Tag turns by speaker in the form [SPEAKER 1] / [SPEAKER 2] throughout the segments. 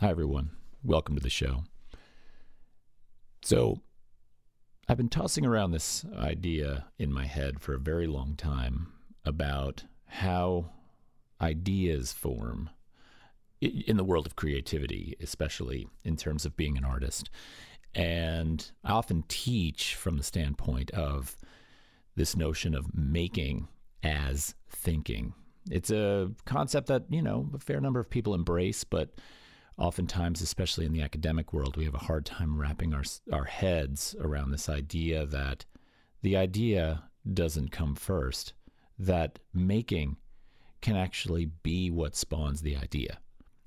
[SPEAKER 1] Hi, everyone. Welcome to the show. So, I've been tossing around this idea in my head for a very long time about how ideas form in the world of creativity, especially in terms of being an artist. And I often teach from the standpoint of this notion of making as thinking. It's a concept that, you know, a fair number of people embrace, but oftentimes, especially in the academic world, we have a hard time wrapping our, our heads around this idea that the idea doesn't come first, that making can actually be what spawns the idea,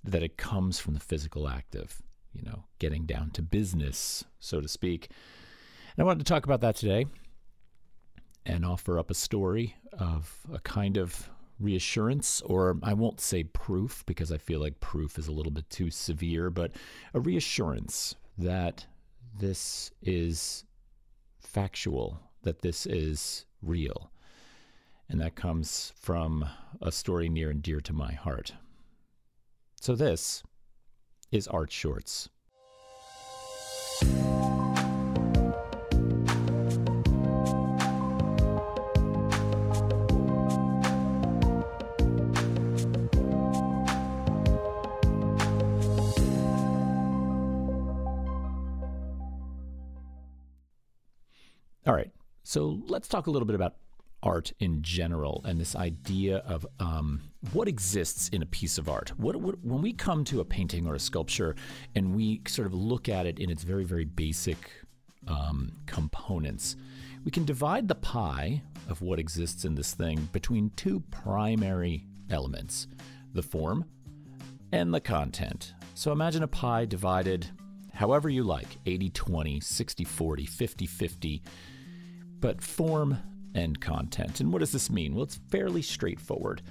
[SPEAKER 1] that it comes from the physical act of, you know, getting down to business, so to speak. And I wanted to talk about that today and offer up a story of a kind of reassurance, or I won't say proof because I feel like proof is a little bit too severe, but a reassurance that this is factual, that this is real. And that comes from a story near and dear to my heart. So, this is Art Shorts. All right. So let's talk a little bit about art in general and this idea of um, what exists in a piece of art. What, what, when we come to a painting or a sculpture and we sort of look at it in its very, very basic um, components, we can divide the pie of what exists in this thing between two primary elements the form and the content. So imagine a pie divided however you like 80 20, 60 40, 50 50 but form and content. And what does this mean? Well, it's fairly straightforward.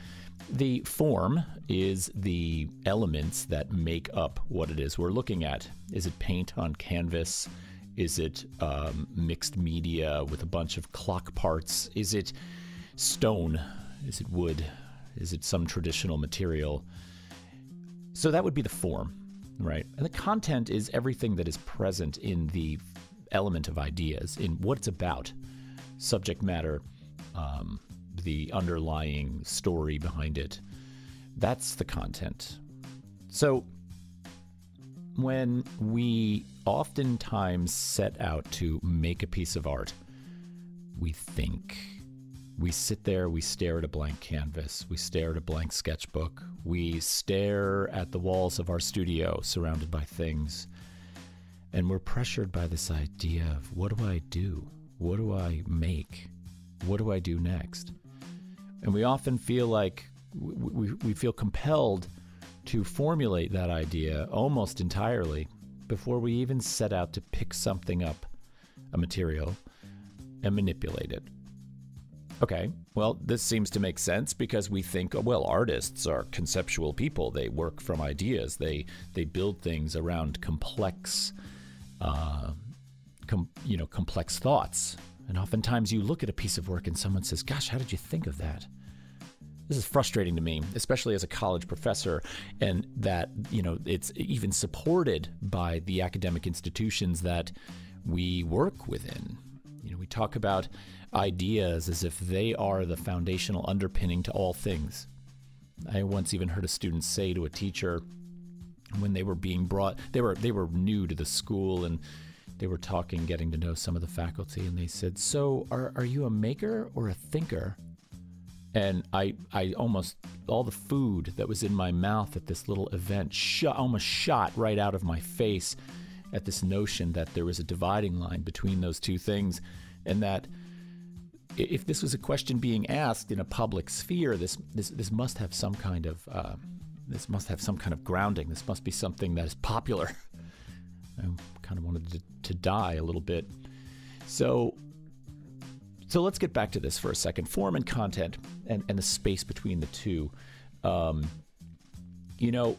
[SPEAKER 1] The form is the elements that make up what it is we're looking at. Is it paint on canvas? Is it um, mixed media with a bunch of clock parts? Is it stone? Is it wood? Is it some traditional material? So that would be the form, right? And the content is everything that is present in the element of ideas, in what it's about subject matter, um, the underlying story behind it. That's the content. So, when we oftentimes set out to make a piece of art, we think. We sit there, we stare at a blank canvas, we stare at a blank sketchbook, we stare at the walls of our studio surrounded by things, and we're pressured by this idea of what do I do? What do I make? What do I do next? And we often feel like we, we feel compelled to formulate that idea almost entirely before we even set out to pick something up, a material, and manipulate it. Okay, well, this seems to make sense because we think, well, artists are conceptual people. They work from ideas. They they build things around complex uh, com, you know, complex thoughts. And oftentimes you look at a piece of work and someone says, Gosh, how did you think of that? This is frustrating to me, especially as a college professor, and that, you know, it's even supported by the academic institutions that we work within. You know, we talk about ideas as if they are the foundational underpinning to all things. I once even heard a student say to a teacher when they were being brought, they were they were new to the school and they were talking, getting to know some of the faculty, and they said, "So, are are you a maker or a thinker?" And I I almost all the food that was in my mouth at this little event shot, almost shot right out of my face at this notion that there was a dividing line between those two things, and that if this was a question being asked in a public sphere, this this this must have some kind of uh, this must have some kind of grounding. This must be something that is popular. I kind of wanted to, to die a little bit. So, so let's get back to this for a second. Form and content, and, and the space between the two. Um, you know,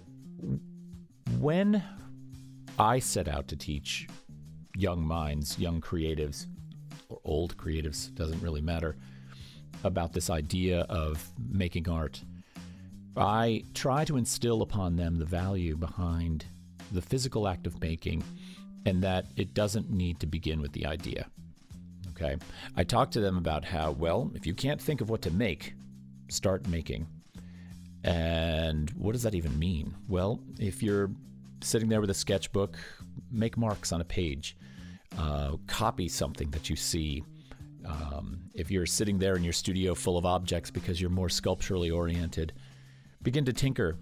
[SPEAKER 1] when I set out to teach young minds, young creatives, or old creatives, doesn't really matter, about this idea of making art, I try to instill upon them the value behind the physical act of making, and that it doesn't need to begin with the idea. Okay. I talked to them about how, well, if you can't think of what to make, start making. And what does that even mean? Well, if you're sitting there with a sketchbook, make marks on a page, uh, copy something that you see. Um, if you're sitting there in your studio full of objects because you're more sculpturally oriented, begin to tinker,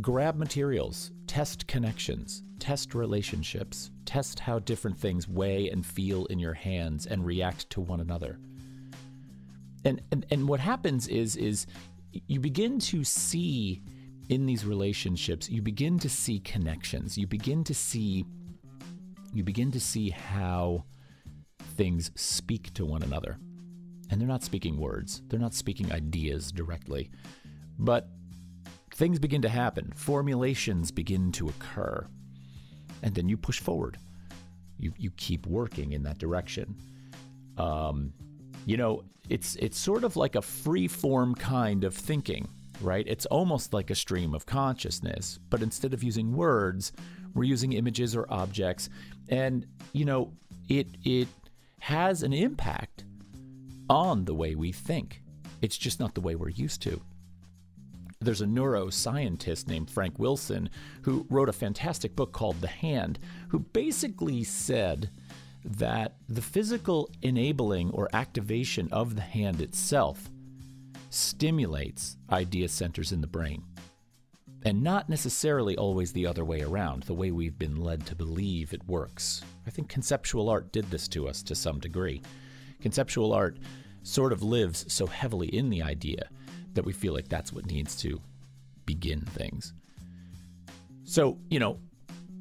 [SPEAKER 1] grab materials, test connections, test relationships, test how different things weigh and feel in your hands and react to one another. And, and, and what happens is, is you begin to see in these relationships, you begin to see connections. You begin to see you begin to see how things speak to one another. And they're not speaking words, they're not speaking ideas directly. But things begin to happen, formulations begin to occur. And then you push forward. You, you keep working in that direction. Um, you know, it's it's sort of like a free form kind of thinking, right? It's almost like a stream of consciousness, but instead of using words, we're using images or objects, and you know, it it has an impact on the way we think. It's just not the way we're used to. There's a neuroscientist named Frank Wilson who wrote a fantastic book called The Hand, who basically said that the physical enabling or activation of the hand itself stimulates idea centers in the brain. And not necessarily always the other way around, the way we've been led to believe it works. I think conceptual art did this to us to some degree. Conceptual art sort of lives so heavily in the idea that we feel like that's what needs to begin things. So, you know,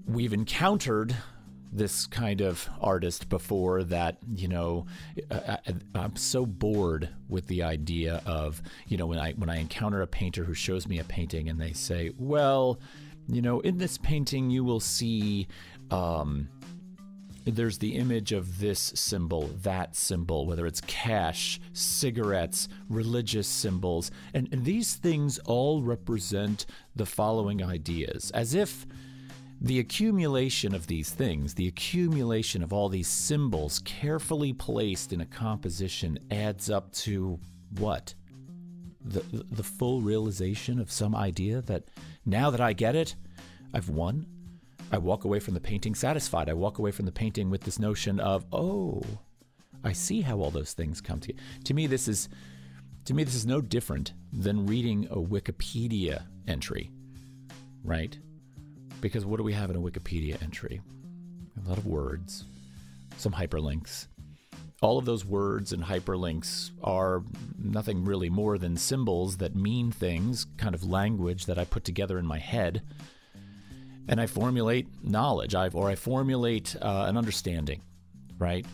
[SPEAKER 1] we've encountered this kind of artist before that you know I, am so bored with the idea of you know when I when I encounter a painter who shows me a painting and they say well you know in this painting you will see um, there's the image of this symbol, that symbol, whether it's cash, cigarettes, religious symbols, and, and these things all represent the following ideas, as if the accumulation of these things, the accumulation of all these symbols carefully placed in a composition adds up to what? The, the full realization of some idea that now that I get it, I've won. I walk away from the painting satisfied. I walk away from the painting with this notion of, oh, I see how all those things come together. To me, this is to me this is no different than reading a Wikipedia entry, right? Because what do we have in a Wikipedia entry? A lot of words, some hyperlinks. All of those words and hyperlinks are nothing really more than symbols that mean things, kind of language that I put together in my head. And I formulate knowledge, I've, or I formulate uh, an understanding, right?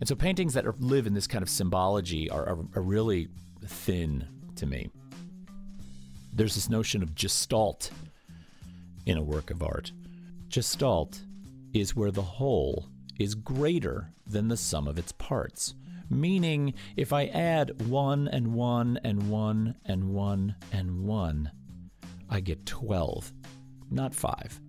[SPEAKER 1] And so paintings that are, live in this kind of symbology are, are, are really thin to me. There's this notion of gestalt in a work of art. Gestalt is where the whole is greater than the sum of its parts. Meaning, if I add one and one and one and one and one, I get 12, not five.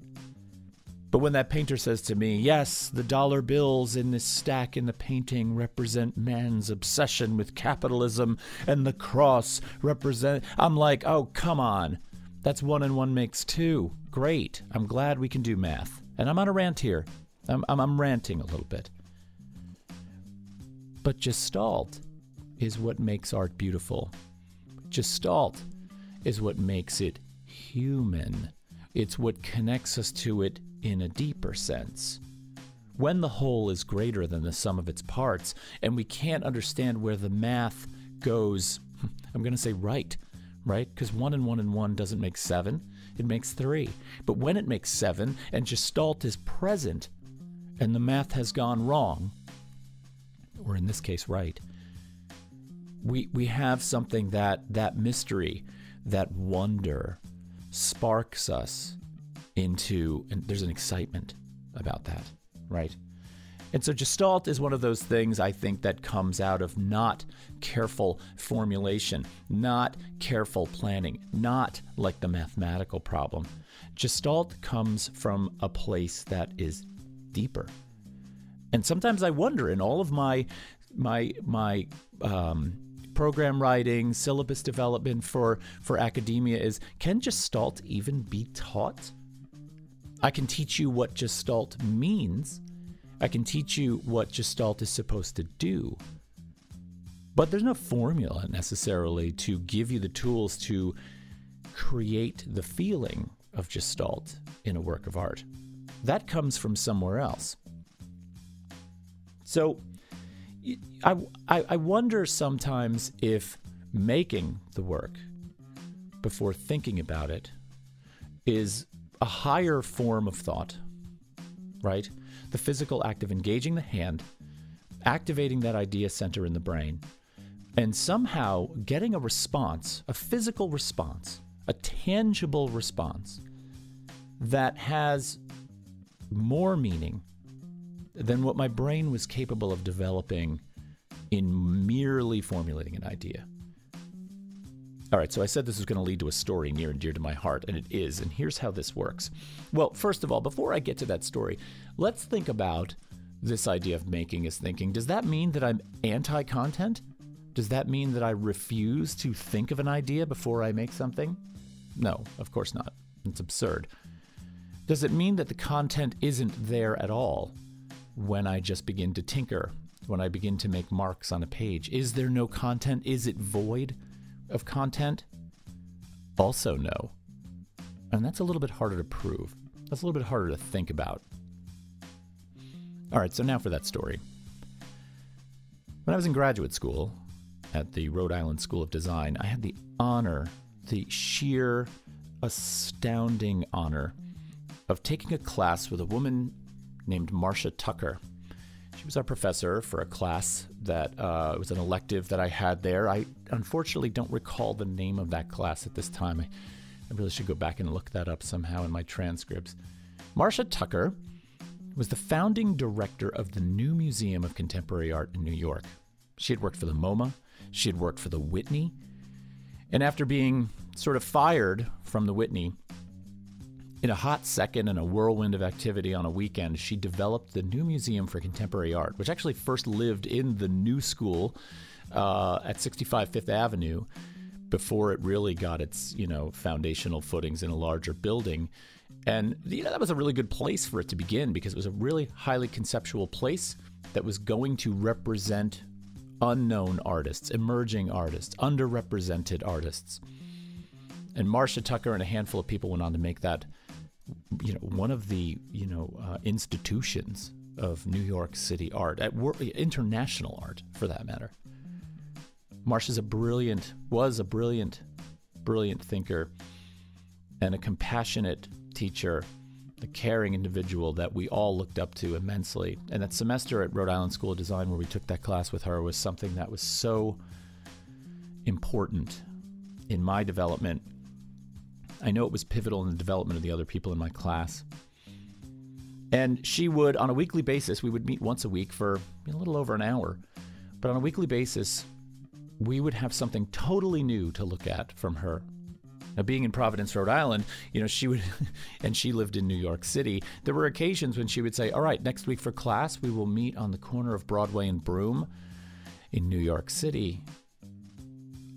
[SPEAKER 1] But when that painter says to me, Yes, the dollar bills in this stack in the painting represent man's obsession with capitalism, and the cross represent. I'm like, Oh, come on. That's one and one makes two. Great. I'm glad we can do math. And I'm on a rant here. I'm, I'm, I'm ranting a little bit. But Gestalt is what makes art beautiful. Gestalt is what makes it human. It's what connects us to it in a deeper sense. When the whole is greater than the sum of its parts, and we can't understand where the math goes, I'm going to say right, right? Because one and one and one doesn't make seven, it makes three. But when it makes seven and Gestalt is present and the math has gone wrong, or in this case, right, we, we have something that that mystery, that wonder sparks us into, and there's an excitement about that, right? And so Gestalt is one of those things I think that comes out of not careful formulation, not careful planning, not like the mathematical problem. Gestalt comes from a place that is deeper. And sometimes I wonder in all of my my my um, program writing, syllabus development for for academia is can Gestalt even be taught? I can teach you what Gestalt means. I can teach you what Gestalt is supposed to do. But there's no formula necessarily to give you the tools to create the feeling of Gestalt in a work of art. That comes from somewhere else. So I, I, I wonder sometimes if making the work before thinking about it is a higher form of thought, right? The physical act of engaging the hand, activating that idea center in the brain, and somehow getting a response, a physical response, a tangible response that has more meaning than what my brain was capable of developing in merely formulating an idea. All right, so I said this was going to lead to a story near and dear to my heart, and it is. And here's how this works. Well, first of all, before I get to that story, let's think about this idea of making is thinking. Does that mean that I'm anti content? Does that mean that I refuse to think of an idea before I make something? No, of course not. It's absurd. Does it mean that the content isn't there at all when I just begin to tinker, when I begin to make marks on a page? Is there no content? Is it void of content? Also, no. And that's a little bit harder to prove. That's a little bit harder to think about. All right, so now for that story. When I was in graduate school at the Rhode Island School of Design, I had the honor, the sheer, astounding honor of taking a class with a woman named Marcia Tucker. She was our professor for a class that uh, was an elective that I had there. I unfortunately don't recall the name of that class at this time. I, I really should go back and look that up somehow in my transcripts. Marcia Tucker was the founding director of the New Museum of Contemporary Art in New York. She had worked for the MoMA, she had worked for the Whitney, and after being sort of fired from the Whitney, in a hot second and a whirlwind of activity on a weekend, she developed the New Museum for Contemporary Art, which actually first lived in the New School uh, at 65 Fifth Avenue before it really got its you know foundational footings in a larger building. And you know that was a really good place for it to begin because it was a really highly conceptual place that was going to represent unknown artists, emerging artists, underrepresented artists. And Marcia Tucker and a handful of people went on to make that, you know, one of the you know uh, institutions of New York City art, at wor- international art for that matter. Marcia's a brilliant, was a brilliant, brilliant thinker, and a compassionate teacher, a caring individual that we all looked up to immensely. And that semester at Rhode Island School of Design, where we took that class with her, was something that was so important in my development I know it was pivotal in the development of the other people in my class. And she would, on a weekly basis, we would meet once a week for a little over an hour. But on a weekly basis, we would have something totally new to look at from her. Now, being in Providence, Rhode Island, you know, she would, and she lived in New York City. There were occasions when she would say, All right, next week for class, we will meet on the corner of Broadway and Broome in New York City.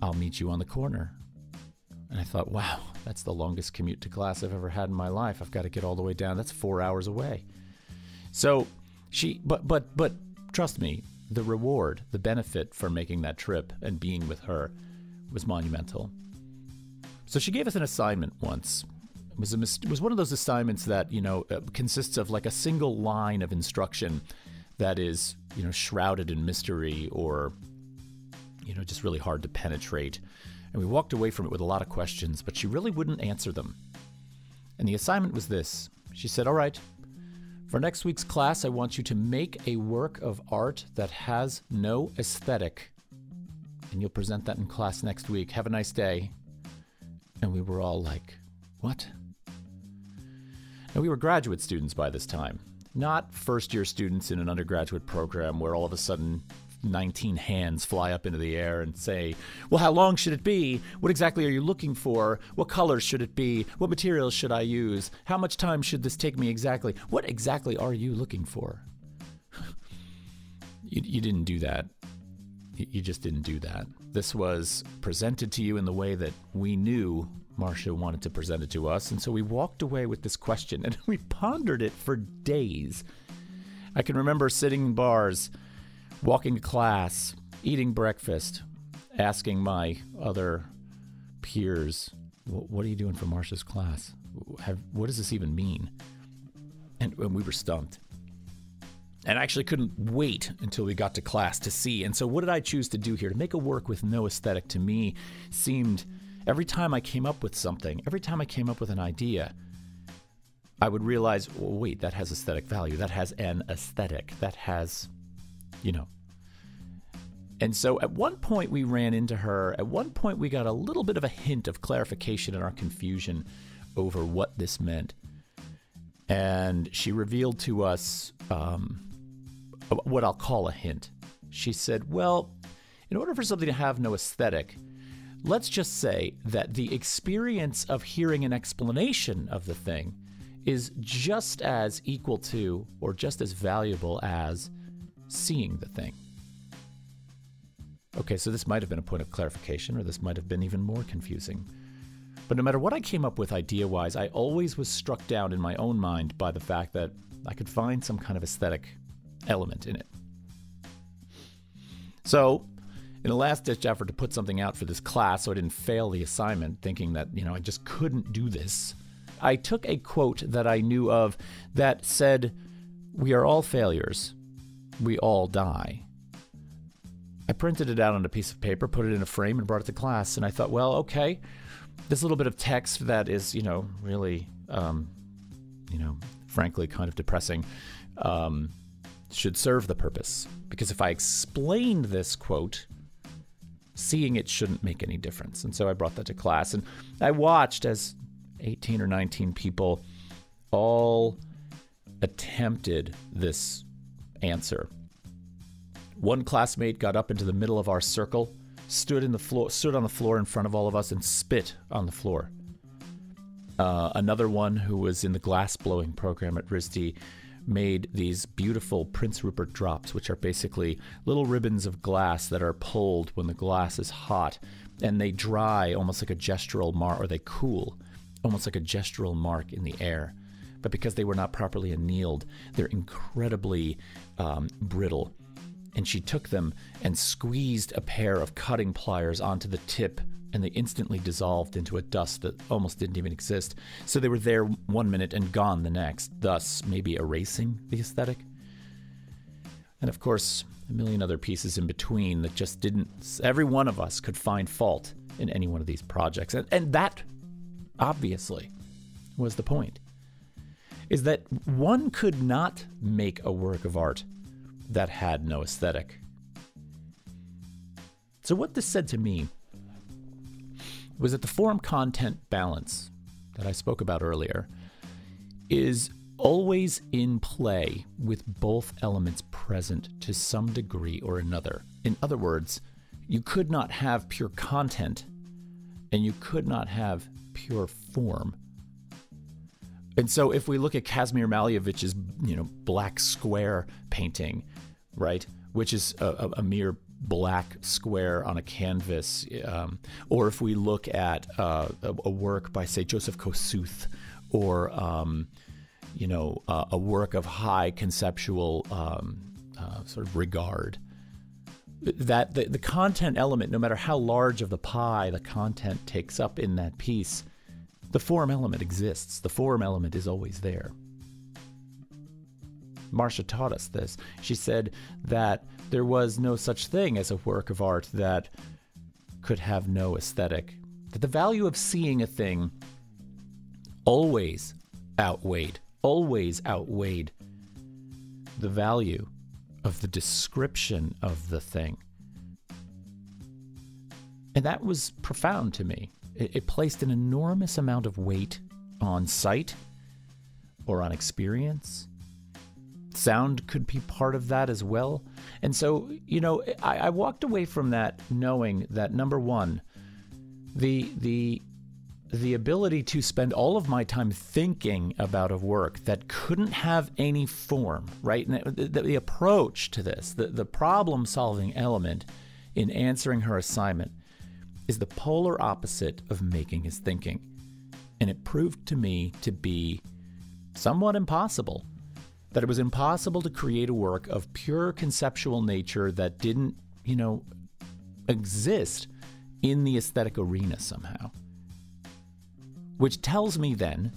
[SPEAKER 1] I'll meet you on the corner. And I thought, wow, that's the longest commute to class I've ever had in my life. I've got to get all the way down. That's four hours away. So she, but, but, but trust me, the reward, the benefit for making that trip and being with her was monumental. So she gave us an assignment once. It was, a, was one of those assignments that, you know, uh, consists of like a single line of instruction that is, you know, shrouded in mystery or, you know, just really hard to penetrate and we walked away from it with a lot of questions, but she really wouldn't answer them. And the assignment was this She said, All right, for next week's class, I want you to make a work of art that has no aesthetic. And you'll present that in class next week. Have a nice day. And we were all like, What? And we were graduate students by this time. not first year students in an undergraduate program where all of a sudden 19 hands fly up into the air and say, Well, how long should it be? What exactly are you looking for? What colors should it be? What materials should I use? How much time should this take me exactly? What exactly are you looking for? you, you didn't do that. You, just didn't do that. This was presented to you in the way that we knew Marcia wanted to present it to us. And so we walked away with this question and we pondered it for days. I can remember sitting in bars walking to class, eating breakfast, asking my other peers, "What are you doing for Marcia's class? Have, what does this even mean?" And, and we were stumped. And I actually couldn't wait until we got to class to see. And so, what did I choose to do here? To make a work with no aesthetic to me seemed every time I came up with something, every time I came up with an idea, I would realize, wait, that has aesthetic value. That has an aesthetic. That has you know. And so at one point we ran into her. At one point we got a little bit of a hint of clarification in our confusion over what this meant. And she revealed to us um, what I'll call a hint. She said, Well, in order for something to have no aesthetic, let's just say that the experience of hearing an explanation of the thing is just as equal to or just as valuable as seeing the thing. Okay, so this might have been a point of clarification, or this might have been even more confusing. But no matter what I came up with idea wise, I always was struck down in my own mind by the fact that I could find some kind of aesthetic element in it. So, in a last ditch effort to put something out for this class so I didn't fail the assignment, thinking that, you know, I just couldn't do this, I took a quote that I knew of that said, We are all failures we all die. I printed it out on a piece of paper, put it in a frame, and brought it to class. And I thought, well, okay, this little bit of text that is, you know, really, um, you know, frankly, kind of depressing, um, should serve the purpose. Because if I explained this quote, seeing it shouldn't make any difference. And so I brought that to class. And I watched as 18 or 19 people all attempted this answer. One classmate got up into the middle of our circle, stood in the floor, stood on the floor in front of all of us, and spit on the floor. Uh, another one who was in the glass blowing program at RISD made these beautiful Prince Rupert drops, which are basically little ribbons of glass that are pulled when the glass is hot, and they dry almost like a gestural mark, or they cool almost like a gestural mark in the air but because they were not properly annealed, they're incredibly um, brittle. And she took them and squeezed a pair of cutting pliers onto the tip, and they instantly dissolved into a dust that almost didn't even exist. So they were there one minute and gone the next, thus maybe erasing the aesthetic. And of course, a million other pieces in between that just didn't, every one of us could find fault in any one of these projects. And, and that, obviously, was the point is that one could not make a work of art that had no aesthetic. So, what this said to me was that the form content balance that I spoke about earlier is always in play with both elements present to some degree or another. In other words, you could not have pure content and you could not have pure form and so if we look at Kazimir Malevich's, you know, black square painting, right, which is a, a mere black square on a canvas, um, or if we look at uh, a, a, work by, say, Joseph Kosuth, or um, you know, uh, a work of high conceptual um, uh, sort of regard, that the, the content element, no matter how large of the pie the content takes up in that piece, the form element exists, the form element is always there. Marcia taught us this. She said that there was no such thing as a work of art that could have no aesthetic, that the value of seeing a thing always outweighed, always outweighed the value of the description of the thing. And that was profound to me. It, it placed an enormous amount of weight on sight or on experience Sound could be part of that as well. And so, you know, I, I walked away from that knowing that number one, the the the ability to spend all of my time thinking about a work that couldn't have any form, right? And the, the approach to this, the, the problem solving element in answering her assignment, is the polar opposite of making his thinking. And it proved to me to be somewhat impossible. That it was impossible to create a work of pure conceptual nature that didn't, you know, exist in the aesthetic arena somehow. Which tells me then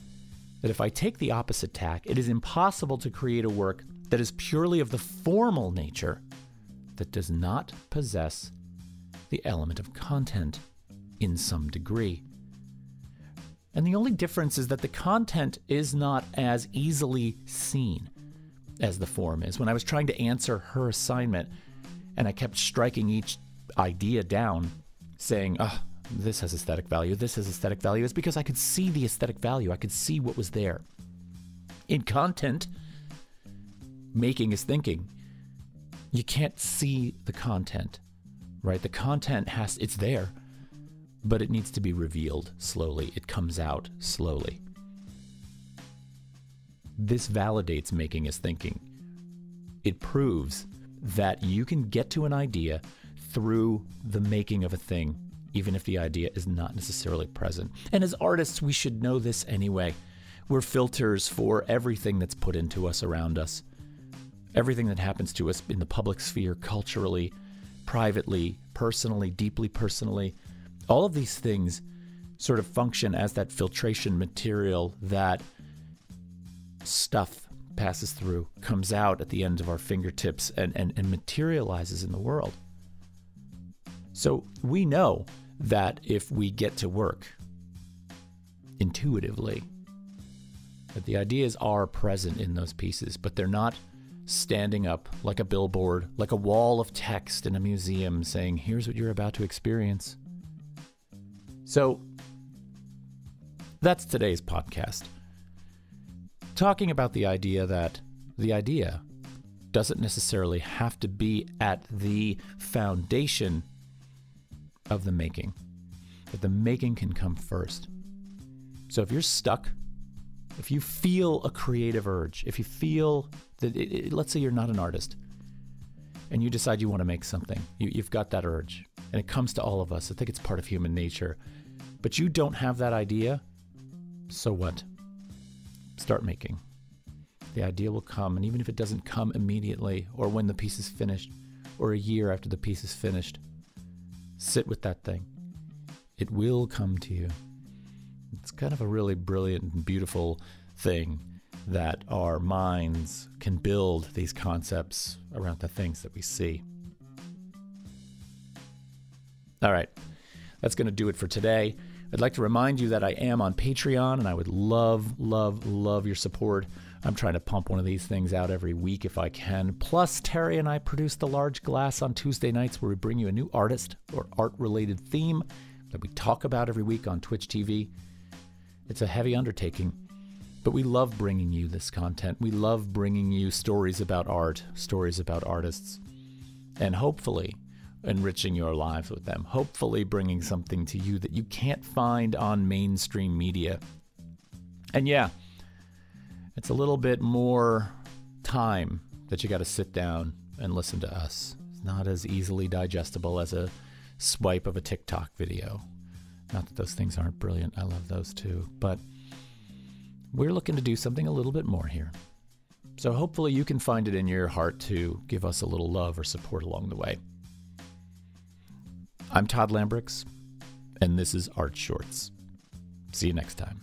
[SPEAKER 1] that if I take the opposite tack, it is impossible to create a work that is purely of the formal nature that does not possess the element of content in some degree. And the only difference is that the content is not as easily seen as the form is. When I was trying to answer her assignment and I kept striking each idea down, saying, oh, this has aesthetic value, this has aesthetic value, is because I could see the aesthetic value. I could see what was there. In content, making is thinking. You can't see the content, right? The content has, it's there, but it needs to be revealed slowly. It comes out slowly. This validates making is thinking. It proves that you can get to an idea through the making of a thing even if the idea is not necessarily present. And as artists, we should know this anyway. We're filters for everything that's put into us around us, everything that happens to us in the public sphere, culturally, privately, personally, deeply personally. All of these things sort of function as that filtration material that stuff passes through, comes out at the end of our fingertips, and, and, and materializes in the world. So we know that if we get to work intuitively, that the ideas are present in those pieces, but they're not standing up like a billboard, like a wall of text in a museum saying, here's what you're about to experience. So that's today's podcast. Talking about the idea that the idea doesn't necessarily have to be at the foundation of the making, that the making can come first. So if you're stuck, if you feel a creative urge, if you feel that, it, it, let's say you're not an artist and you decide you want to make something, you, you've got that urge, and it comes to all of us. I think it's part of human nature. But you don't have that idea, so what? Start making. The idea will come, and even if it doesn't come immediately, or when the piece is finished, or a year after the piece is finished, Sit with that thing. It will come to you. It's kind of a really brilliant and beautiful thing that our minds can build these concepts around the things that we see. All right, that's going to do it for today. I'd like to remind you that I am on Patreon and I would love, love, love your support. I'm trying to pump one of these things out every week if I can. Plus, Terry and I produce The Large Glass on Tuesday nights where we bring you a new artist or art related theme that we talk about every week on Twitch TV. It's a heavy undertaking, but we love bringing you this content. We love bringing you stories about art, stories about artists, and hopefully enriching your lives with them. Hopefully, bringing something to you that you can't find on mainstream media. And yeah, it's a little bit more time that you got to sit down and listen to us. It's not as easily digestible as a swipe of a TikTok video. Not that those things aren't brilliant, I love those too, but we're looking to do something a little bit more here. So hopefully you can find it in your heart to give us a little love or support along the way. I'm Todd Lambrix, and this is Art Shorts. See you next time.